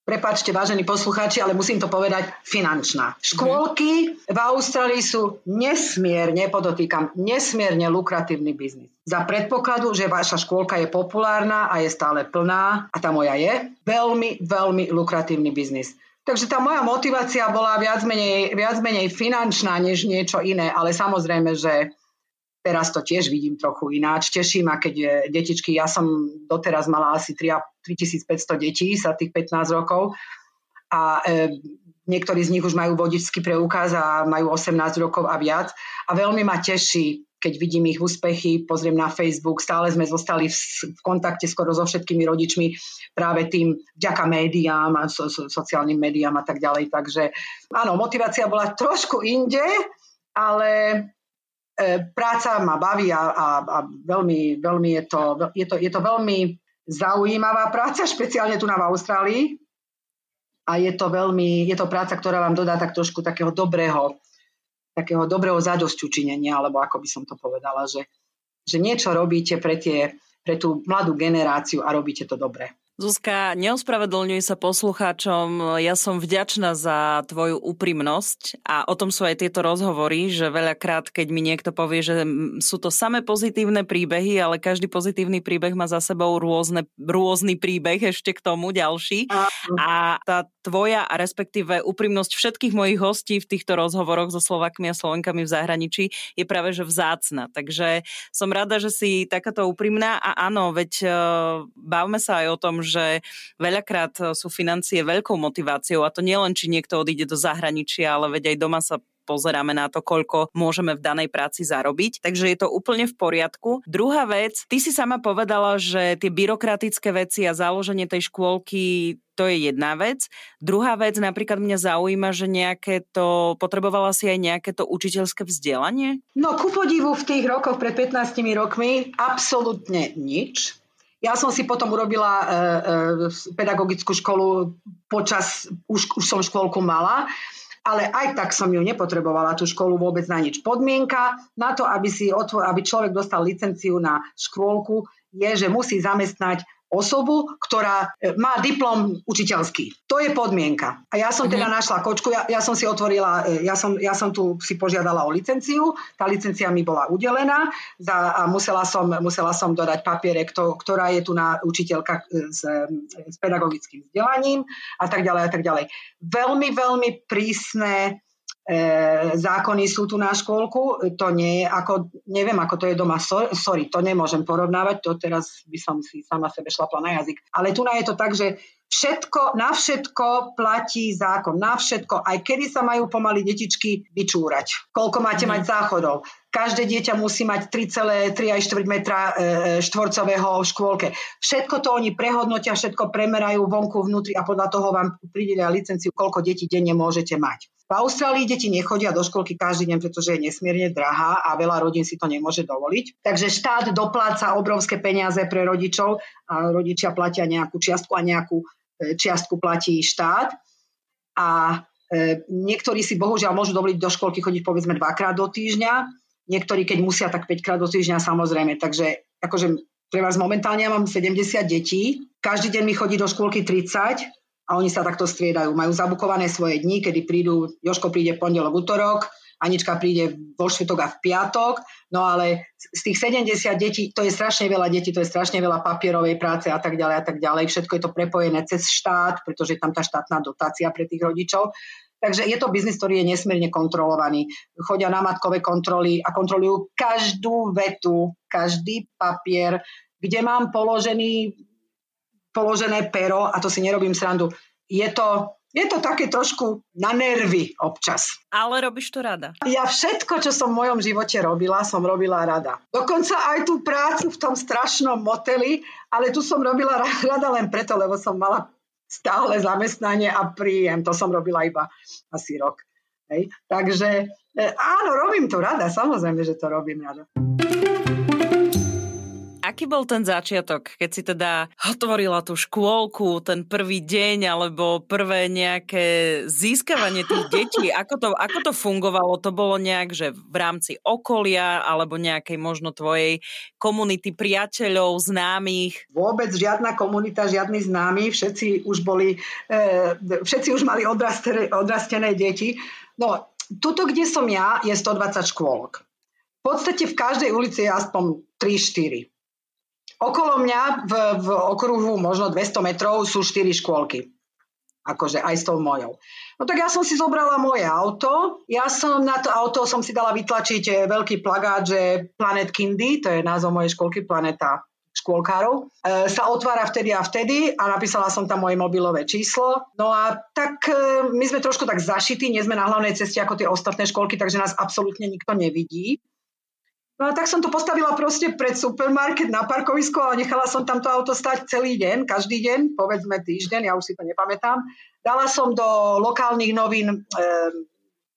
Prepačte, vážení poslucháči, ale musím to povedať, finančná. Škôlky v Austrálii sú nesmierne, podotýkam, nesmierne lukratívny biznis. Za predpokladu, že vaša škôlka je populárna a je stále plná, a tá moja je, veľmi, veľmi lukratívny biznis. Takže tá moja motivácia bola viac menej, viac menej finančná, než niečo iné, ale samozrejme, že Teraz to tiež vidím trochu ináč. Teší ma, keď je detičky, ja som doteraz mala asi 3, 3500 detí za tých 15 rokov a e, niektorí z nich už majú vodičský preukaz a majú 18 rokov a viac. A veľmi ma teší, keď vidím ich úspechy, pozriem na Facebook, stále sme zostali v, v kontakte skoro so všetkými rodičmi práve tým vďaka médiám a so, so, sociálnym médiám a tak ďalej. Takže áno, motivácia bola trošku inde, ale E, práca ma baví a, a, a veľmi, veľmi je, to, je, to, je to veľmi zaujímavá práca, špeciálne tu na v Austrálii. A je to veľmi, je to práca, ktorá vám dodá tak trošku takého dobrého, takého dobrého zadosťučinenia, alebo ako by som to povedala, že, že niečo robíte pre, tie, pre tú mladú generáciu a robíte to dobre. Zuzka, neospravedlňuj sa poslucháčom, ja som vďačná za tvoju úprimnosť a o tom sú aj tieto rozhovory, že veľakrát, keď mi niekto povie, že sú to samé pozitívne príbehy, ale každý pozitívny príbeh má za sebou rôzne, rôzny príbeh ešte k tomu ďalší. A tá tvoja a respektíve úprimnosť všetkých mojich hostí v týchto rozhovoroch so Slovakmi a Slovenkami v zahraničí je práve že vzácna. Takže som rada, že si takáto úprimná a áno, veď uh, bavme sa aj o tom, že veľakrát e, sú financie veľkou motiváciou a to nielen, či niekto odíde do zahraničia, ale veď aj doma sa pozeráme na to, koľko môžeme v danej práci zarobiť. Takže je to úplne v poriadku. Druhá vec, ty si sama povedala, že tie byrokratické veci a založenie tej škôlky to je jedna vec. Druhá vec, napríklad mňa zaujíma, že nejaké to, potrebovala si aj nejaké to učiteľské vzdelanie? No ku podivu v tých rokoch, pred 15 rokmi, absolútne nič. Ja som si potom urobila e, e, pedagogickú školu počas, už, už som škôlku mala, ale aj tak som ju nepotrebovala, tú školu vôbec na nič. Podmienka na to, aby, si aby človek dostal licenciu na škôlku, je, že musí zamestnať osobu, ktorá e, má diplom učiteľský. To je podmienka. A ja som teda mhm. našla kočku, ja, ja som si otvorila, e, ja som, ja som tu si požiadala o licenciu, tá licencia mi bola udelená za, a musela som, musela som dodať papiere, kto, ktorá je tu na učiteľka s, s pedagogickým vzdelaním a tak ďalej a tak ďalej. Veľmi, veľmi prísne e, zákony sú tu na škôlku, to nie je ako, neviem ako to je doma, sorry, to nemôžem porovnávať, to teraz by som si sama sebe šlapla na jazyk. Ale tu je to tak, že všetko, na všetko platí zákon, na všetko, aj kedy sa majú pomaly detičky vyčúrať, koľko máte mm. mať záchodov. Každé dieťa musí mať 3,3 aj 4 metra e, štvorcového v škôlke. Všetko to oni prehodnotia, všetko premerajú vonku, vnútri a podľa toho vám pridelia licenciu, koľko detí denne môžete mať. V Austrálii deti nechodia do školky každý deň, pretože je nesmierne drahá a veľa rodín si to nemôže dovoliť. Takže štát dopláca obrovské peniaze pre rodičov a rodičia platia nejakú čiastku a nejakú e, čiastku platí štát. A e, niektorí si bohužiaľ môžu dovoliť do školky chodiť povedzme dvakrát do týždňa, niektorí keď musia tak 5 krát do týždňa samozrejme. Takže akože pre vás momentálne ja mám 70 detí, každý deň mi chodí do škôlky 30 a oni sa takto striedajú. Majú zabukované svoje dni, kedy prídu, Joško príde pondelok, útorok, Anička príde vo štvrtok a v piatok, no ale z tých 70 detí, to je strašne veľa detí, to je strašne veľa papierovej práce a tak ďalej a tak ďalej. Všetko je to prepojené cez štát, pretože je tam tá štátna dotácia pre tých rodičov. Takže je to biznis, ktorý je nesmierne kontrolovaný. Chodia na matkové kontroly a kontrolujú každú vetu, každý papier, kde mám položený položené pero, a to si nerobím srandu, je to, je to také trošku na nervy občas. Ale robíš to rada. Ja všetko, čo som v mojom živote robila, som robila rada. Dokonca aj tú prácu v tom strašnom moteli, ale tu som robila rada len preto, lebo som mala stále zamestnanie a príjem. To som robila iba asi rok. Hej. Takže e, áno, robím to rada, samozrejme, že to robím rada. Aký bol ten začiatok, keď si teda otvorila tú škôlku, ten prvý deň alebo prvé nejaké získavanie tých detí? Ako to, ako to fungovalo? To bolo nejak, že v rámci okolia alebo nejakej možno tvojej komunity priateľov, známych? Vôbec žiadna komunita, žiadny známy, všetci už boli, e, všetci už mali odrastené, odrastené deti. No, tuto, kde som ja, je 120 škôlok. V podstate v každej ulici je aspoň 3-4. Okolo mňa v, v okruhu možno 200 metrov sú 4 škôlky. Akože aj s tou mojou. No tak ja som si zobrala moje auto. Ja som na to auto som si dala vytlačiť eh, veľký plagát, že Planet Kindy, to je názov mojej školky, Planeta škôlkárov, e, sa otvára vtedy a vtedy a napísala som tam moje mobilové číslo. No a tak e, my sme trošku tak zašití, nie sme na hlavnej ceste ako tie ostatné školky, takže nás absolútne nikto nevidí. No a tak som to postavila proste pred supermarket na parkovisko a nechala som tam to auto stať celý deň, každý deň, povedzme týždeň, ja už si to nepamätám. Dala som do lokálnych novín e,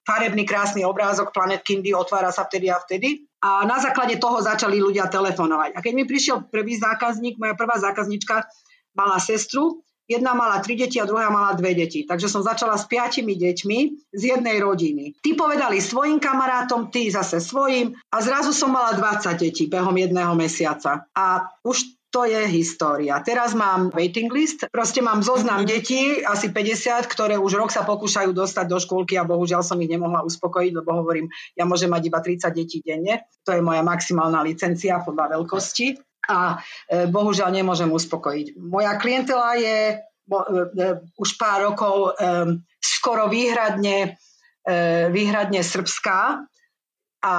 farebný krásny obrázok Planet Kindy, otvára sa vtedy a vtedy. A na základe toho začali ľudia telefonovať. A keď mi prišiel prvý zákazník, moja prvá zákazníčka mala sestru, Jedna mala tri deti a druhá mala dve deti. Takže som začala s piatimi deťmi z jednej rodiny. Tí povedali svojim kamarátom, tí zase svojim a zrazu som mala 20 detí behom jedného mesiaca. A už to je história. Teraz mám waiting list, proste mám zoznam mm-hmm. detí, asi 50, ktoré už rok sa pokúšajú dostať do škôlky a bohužiaľ som ich nemohla uspokojiť, lebo hovorím, ja môžem mať iba 30 detí denne. To je moja maximálna licencia podľa veľkosti a e, bohužiaľ nemôžem uspokojiť. Moja klientela je e, e, už pár rokov skoro výhradne, výhradne srbská a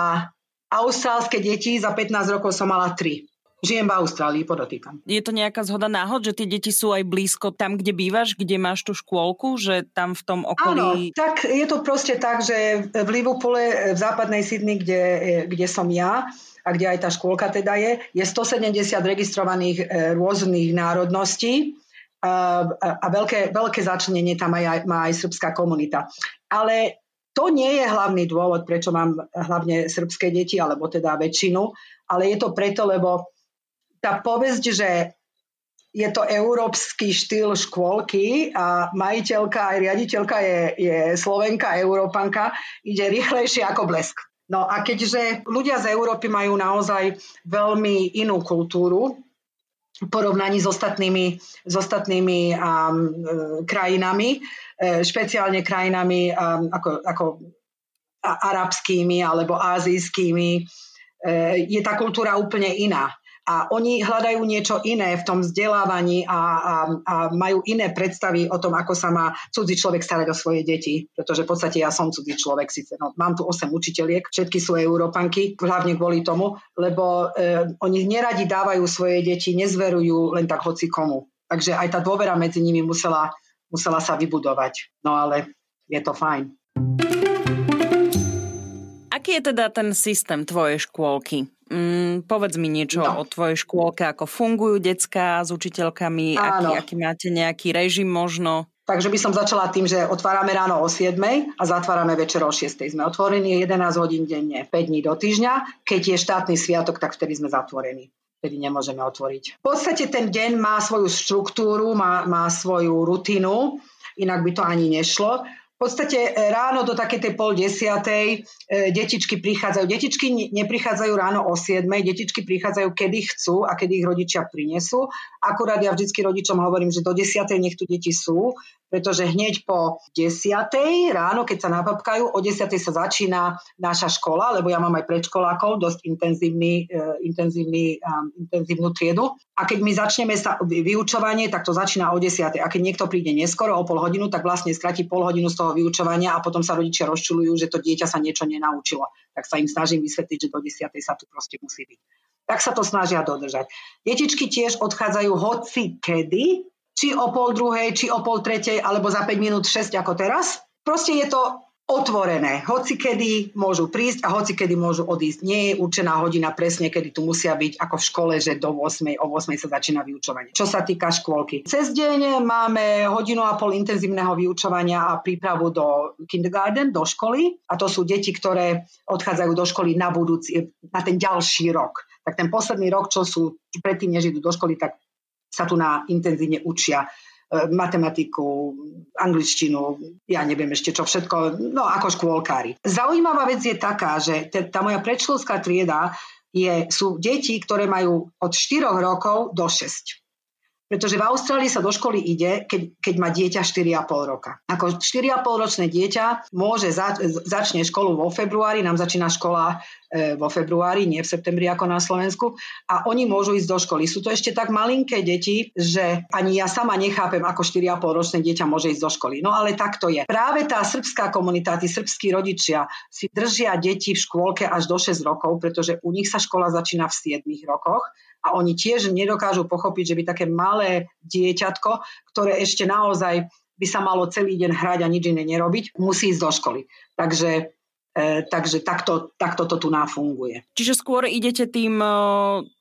austrálske deti za 15 rokov som mala 3. Žijem v Austrálii, podotýkam. Je to nejaká zhoda náhod, že tie deti sú aj blízko tam, kde bývaš, kde máš tú škôlku, že tam v tom okolí... Áno, tak je to proste tak, že v Liverpoole, v západnej Sydney, kde, kde som ja, a kde aj tá škôlka teda je, je 170 registrovaných e, rôznych národností a, a veľké, veľké začlenenie tam aj, má aj srbská komunita. Ale to nie je hlavný dôvod, prečo mám hlavne srbské deti, alebo teda väčšinu, ale je to preto, lebo tá povesť, že je to európsky štýl škôlky a majiteľka aj riaditeľka je, je Slovenka, Európanka, ide rýchlejšie ako blesk. No a keďže ľudia z Európy majú naozaj veľmi inú kultúru, porovnaní s ostatnými, s ostatnými um, krajinami, špeciálne krajinami um, ako, ako arabskými alebo azijskými. Je tá kultúra úplne iná a oni hľadajú niečo iné v tom vzdelávaní a, a, a majú iné predstavy o tom, ako sa má cudzí človek starať o svoje deti. Pretože v podstate ja som cudzí človek, síce no, mám tu 8 učiteľiek, všetky sú Európanky, hlavne kvôli tomu, lebo e, oni neradi dávajú svoje deti, nezverujú len tak hoci komu. Takže aj tá dôvera medzi nimi musela, musela sa vybudovať. No ale je to fajn. Aký je teda ten systém tvojej škôlky? Mm, povedz mi niečo no. o tvojej škôlke, ako fungujú decka s učiteľkami, aký, aký máte nejaký režim možno? Takže by som začala tým, že otvárame ráno o 7 a zatvárame večer o 6. Sme otvorení 11 hodín denne, 5 dní do týždňa. Keď je štátny sviatok, tak vtedy sme zatvorení. Vtedy nemôžeme otvoriť. V podstate ten deň má svoju štruktúru, má, má svoju rutinu, inak by to ani nešlo. V podstate e, ráno do takej tej pol desiatej e, detičky prichádzajú. Detičky neprichádzajú ráno o 7, detičky prichádzajú kedy chcú a kedy ich rodičia prinesú. Akurát ja vždycky rodičom hovorím, že do 10 nech tu deti sú, pretože hneď po 10. ráno, keď sa napapkajú, o 10. sa začína naša škola, lebo ja mám aj predškolákov, dosť intenzívny, uh, intenzívny, um, intenzívnu triedu. A keď my začneme sa vyučovanie, tak to začína o 10. A keď niekto príde neskoro o pol hodinu, tak vlastne skratí pol hodinu z toho vyučovania a potom sa rodičia rozčulujú, že to dieťa sa niečo nenaučilo. Tak sa im snažím vysvetliť, že do 10. sa tu proste musí byť. Tak sa to snažia dodržať. Detičky tiež odchádzajú hoci kedy, či o pol druhej, či o pol tretej, alebo za 5 minút 6 ako teraz. Proste je to otvorené. Hoci kedy môžu prísť a hoci kedy môžu odísť. Nie je určená hodina presne, kedy tu musia byť ako v škole, že do 8, o 8 sa začína vyučovanie. Čo sa týka škôlky. Cez deň máme hodinu a pol intenzívneho vyučovania a prípravu do kindergarten, do školy. A to sú deti, ktoré odchádzajú do školy na budúci, na ten ďalší rok. Tak ten posledný rok, čo sú predtým, než idú do školy, tak sa tu na intenzívne učia e, matematiku, angličtinu, ja neviem ešte čo všetko, no ako škôlkári. Zaujímavá vec je taká, že tá moja predškolská trieda je, sú deti, ktoré majú od 4 rokov do 6. Pretože v Austrálii sa do školy ide, keď, keď má dieťa 4,5 roka. Ako 4,5 ročné dieťa môže za, začne školu vo februári, nám začína škola e, vo februári, nie v septembri ako na Slovensku, a oni môžu ísť do školy. Sú to ešte tak malinké deti, že ani ja sama nechápem, ako 4,5 ročné dieťa môže ísť do školy. No ale tak to je. Práve tá srbská komunita, tí srbskí rodičia si držia deti v škôlke až do 6 rokov, pretože u nich sa škola začína v 7 rokoch a oni tiež nedokážu pochopiť, že by také malé dieťatko, ktoré ešte naozaj by sa malo celý deň hrať a nič iné nerobiť, musí ísť do školy. Takže E, takže takto, takto to tu náfunguje. Čiže skôr idete tým e,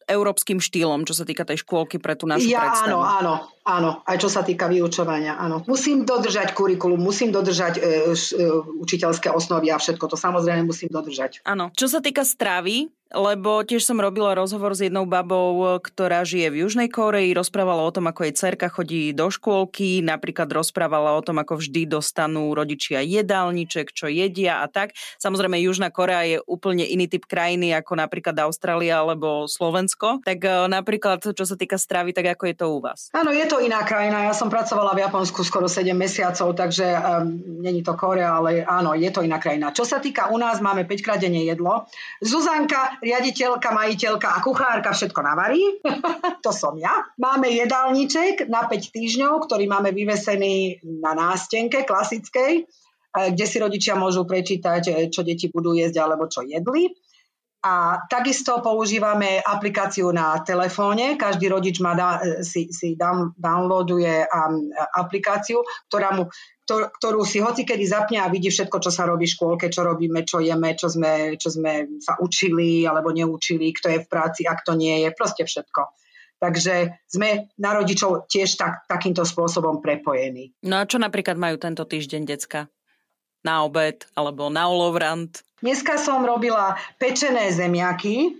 európskym štýlom, čo sa týka tej škôlky pre tú našu ja, predstavu. Áno, áno, áno, aj čo sa týka vyučovania, áno. Musím dodržať kurikulum, musím dodržať e, e, učiteľské osnovy a všetko to samozrejme musím dodržať. Áno. Čo sa týka stravy, lebo tiež som robila rozhovor s jednou babou, ktorá žije v Južnej Koreji, rozprávala o tom, ako jej cerka chodí do škôlky, napríklad rozprávala o tom, ako vždy dostanú rodičia jedálniček, čo jedia a tak. Samozrejme, Južná Korea je úplne iný typ krajiny ako napríklad Austrália alebo Slovensko. Tak e, napríklad, čo sa týka stravy, tak ako je to u vás? Áno, je to iná krajina. Ja som pracovala v Japonsku skoro 7 mesiacov, takže um, není to Korea, ale áno, je to iná krajina. Čo sa týka u nás, máme 5 krát jedlo. Zuzanka riaditeľka, majiteľka a kuchárka všetko navarí. to som ja. Máme jedálniček na 5 týždňov, ktorý máme vyvesený na nástenke klasickej, eh, kde si rodičia môžu prečítať, eh, čo deti budú jesť alebo čo jedli. A takisto používame aplikáciu na telefóne. Každý rodič má si, si down, downloaduje um, aplikáciu, ktorá mu ktorú si hoci kedy zapne a vidí všetko, čo sa robí v škôlke, čo robíme, čo jeme, čo sme, čo sme sa učili alebo neučili, kto je v práci a kto nie je, proste všetko. Takže sme na rodičov tiež tak, takýmto spôsobom prepojení. No a čo napríklad majú tento týždeň decka? Na obed alebo na olovrant? Dneska som robila pečené zemiaky,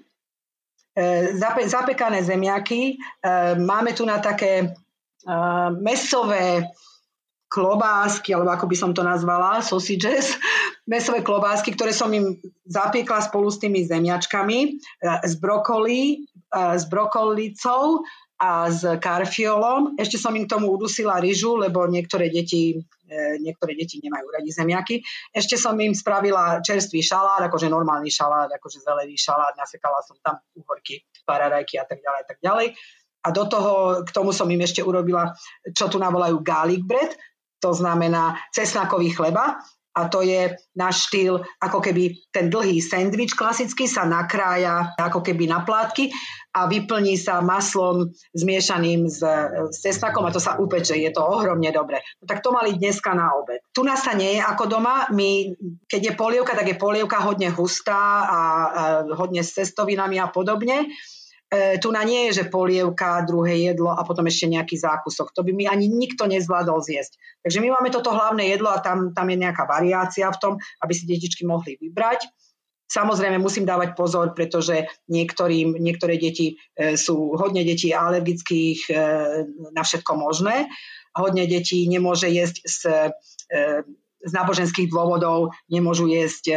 e, zape, zapekané zemiaky. E, máme tu na také e, mesové klobásky, alebo ako by som to nazvala, sausages, mesové klobásky, ktoré som im zapiekla spolu s tými zemiačkami, s brokolí, s brokolicou, a s karfiolom. Ešte som im k tomu udusila ryžu, lebo niektoré deti, e, niektoré deti nemajú radi zemiaky. Ešte som im spravila čerstvý šalát, akože normálny šalát, akože zelený šalát, nasekala som tam uhorky, paradajky a tak ďalej, a tak ďalej. A do toho, k tomu som im ešte urobila, čo tu navolajú garlic bread, to znamená cesnakový chleba a to je náš štýl, ako keby ten dlhý sendvič klasický sa nakrája ako keby na plátky a vyplní sa maslom zmiešaným s, s cesnakom a to sa upeče. Je to ohromne dobre. No, tak to mali dneska na obed. Tu nás sa nie je ako doma. My, keď je polievka, tak je polievka hodne hustá a, a hodne s cestovinami a podobne. E, tu na nie je, že polievka, druhé jedlo a potom ešte nejaký zákusok. To by mi ani nikto nezvládol zjesť. Takže my máme toto hlavné jedlo a tam, tam je nejaká variácia v tom, aby si detičky mohli vybrať. Samozrejme musím dávať pozor, pretože niektorým, niektoré deti e, sú hodne detí alergických e, na všetko možné. Hodne detí nemôže jesť z, e, z náboženských dôvodov, nemôžu jesť e,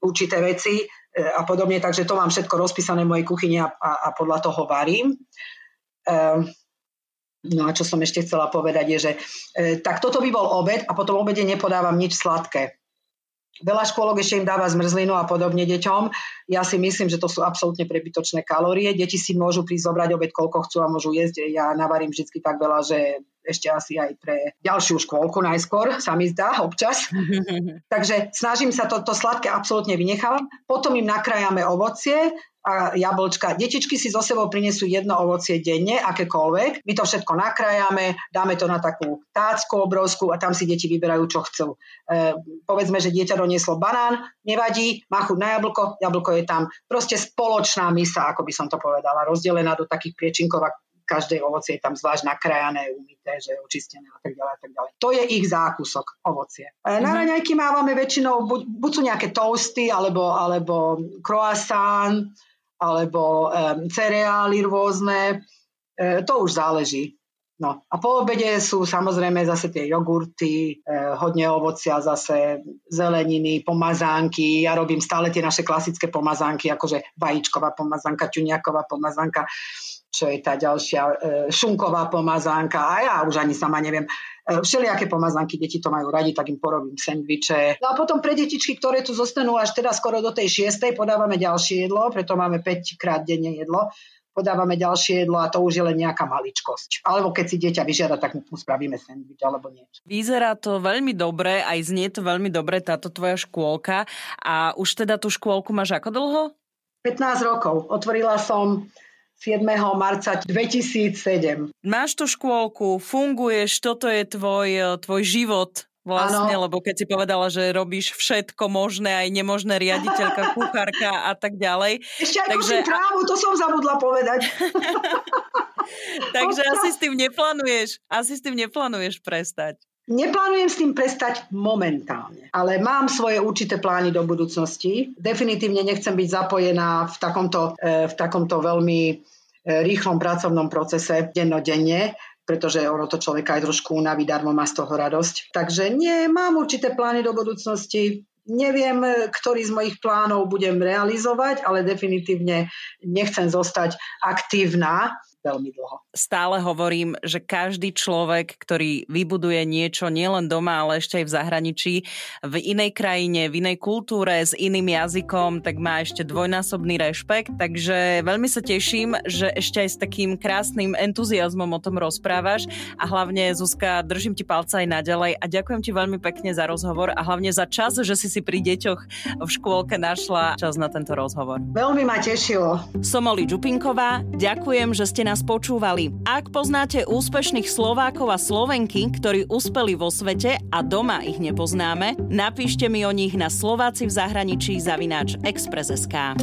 určité veci, a podobne, takže to mám všetko rozpísané v mojej kuchyni a, a, a podľa toho varím. Um, No a čo som ešte chcela povedať je, že e, tak toto by bol obed a potom obede nepodávam nič sladké. Veľa škôlok ešte im dáva zmrzlinu a podobne deťom. Ja si myslím, že to sú absolútne prebytočné kalórie. Deti si môžu prísť zobrať obed, koľko chcú a môžu jesť. Ja navarím vždy tak veľa, že ešte asi aj pre ďalšiu škôlku najskôr, sa mi zdá občas. Takže snažím sa toto to sladké absolútne vynechávam. Potom im nakrájame ovocie, a jablčka. Detičky si zo sebou prinesú jedno ovocie denne, akékoľvek. My to všetko nakrájame, dáme to na takú tácku obrovskú a tam si deti vyberajú, čo chcú. E, povedzme, že dieťa donieslo banán, nevadí, má chuť na jablko, jablko je tam. Proste spoločná misa, ako by som to povedala, rozdelená do takých priečinkov, každé ovocie je tam zvlášť nakrájané, umité, že očistené a tak ďalej a tak ďalej. To je ich zákusok, ovocie. Mm-hmm. Na raňajky mávame väčšinou, buď, buď sú nejaké toasty, alebo, alebo croissant, alebo um, cereály rôzne. E, to už záleží. No a po obede sú samozrejme zase tie jogurty, e, hodne ovocia, zase zeleniny, pomazánky. Ja robím stále tie naše klasické pomazánky, akože vajíčková pomazánka, ťuniaková pomazánka čo je tá ďalšia e, šunková pomazánka a ja už ani sama neviem. E, všelijaké pomazánky, deti to majú radi, tak im porobím sendviče. No a potom pre detičky, ktoré tu zostanú až teda skoro do tej šiestej, podávame ďalšie jedlo, preto máme 5 krát denne jedlo podávame ďalšie jedlo a to už je len nejaká maličkosť. Alebo keď si dieťa vyžiada, tak mu spravíme sendvič alebo niečo. Vyzerá to veľmi dobre, aj znie to veľmi dobre táto tvoja škôlka. A už teda tú škôlku máš ako dlho? 15 rokov. Otvorila som 7. marca 2007. Máš tú škôlku, funguješ, toto je tvoj, tvoj život vlastne, ano. lebo keď si povedala, že robíš všetko možné, aj nemožné, riaditeľka, kuchárka a tak ďalej. Ešte aj Takže... trávu, to som zabudla povedať. Takže asi s tým neplánuješ, asi s tým neplánuješ prestať. Neplánujem s tým prestať momentálne, ale mám svoje určité plány do budúcnosti. Definitívne nechcem byť zapojená v takomto, e, v takomto veľmi e, rýchlom pracovnom procese dennodenne, pretože ono to človeka aj trošku unaví, darmo má z toho radosť. Takže nie, mám určité plány do budúcnosti. Neviem, e, ktorý z mojich plánov budem realizovať, ale definitívne nechcem zostať aktívna veľmi dlho. Stále hovorím, že každý človek, ktorý vybuduje niečo nielen doma, ale ešte aj v zahraničí, v inej krajine, v inej kultúre, s iným jazykom, tak má ešte dvojnásobný rešpekt. Takže veľmi sa teším, že ešte aj s takým krásnym entuziasmom o tom rozprávaš a hlavne Zuzka, držím ti palca aj naďalej a ďakujem ti veľmi pekne za rozhovor a hlavne za čas, že si si pri deťoch v škôlke našla čas na tento rozhovor. Veľmi ma tešilo. Som Oli Čupinková, ďakujem, že ste nás počúvali. Ak poznáte úspešných Slovákov a Slovenky, ktorí uspeli vo svete a doma ich nepoznáme, napíšte mi o nich na Slováci v zahraničí zavináč Express.sk.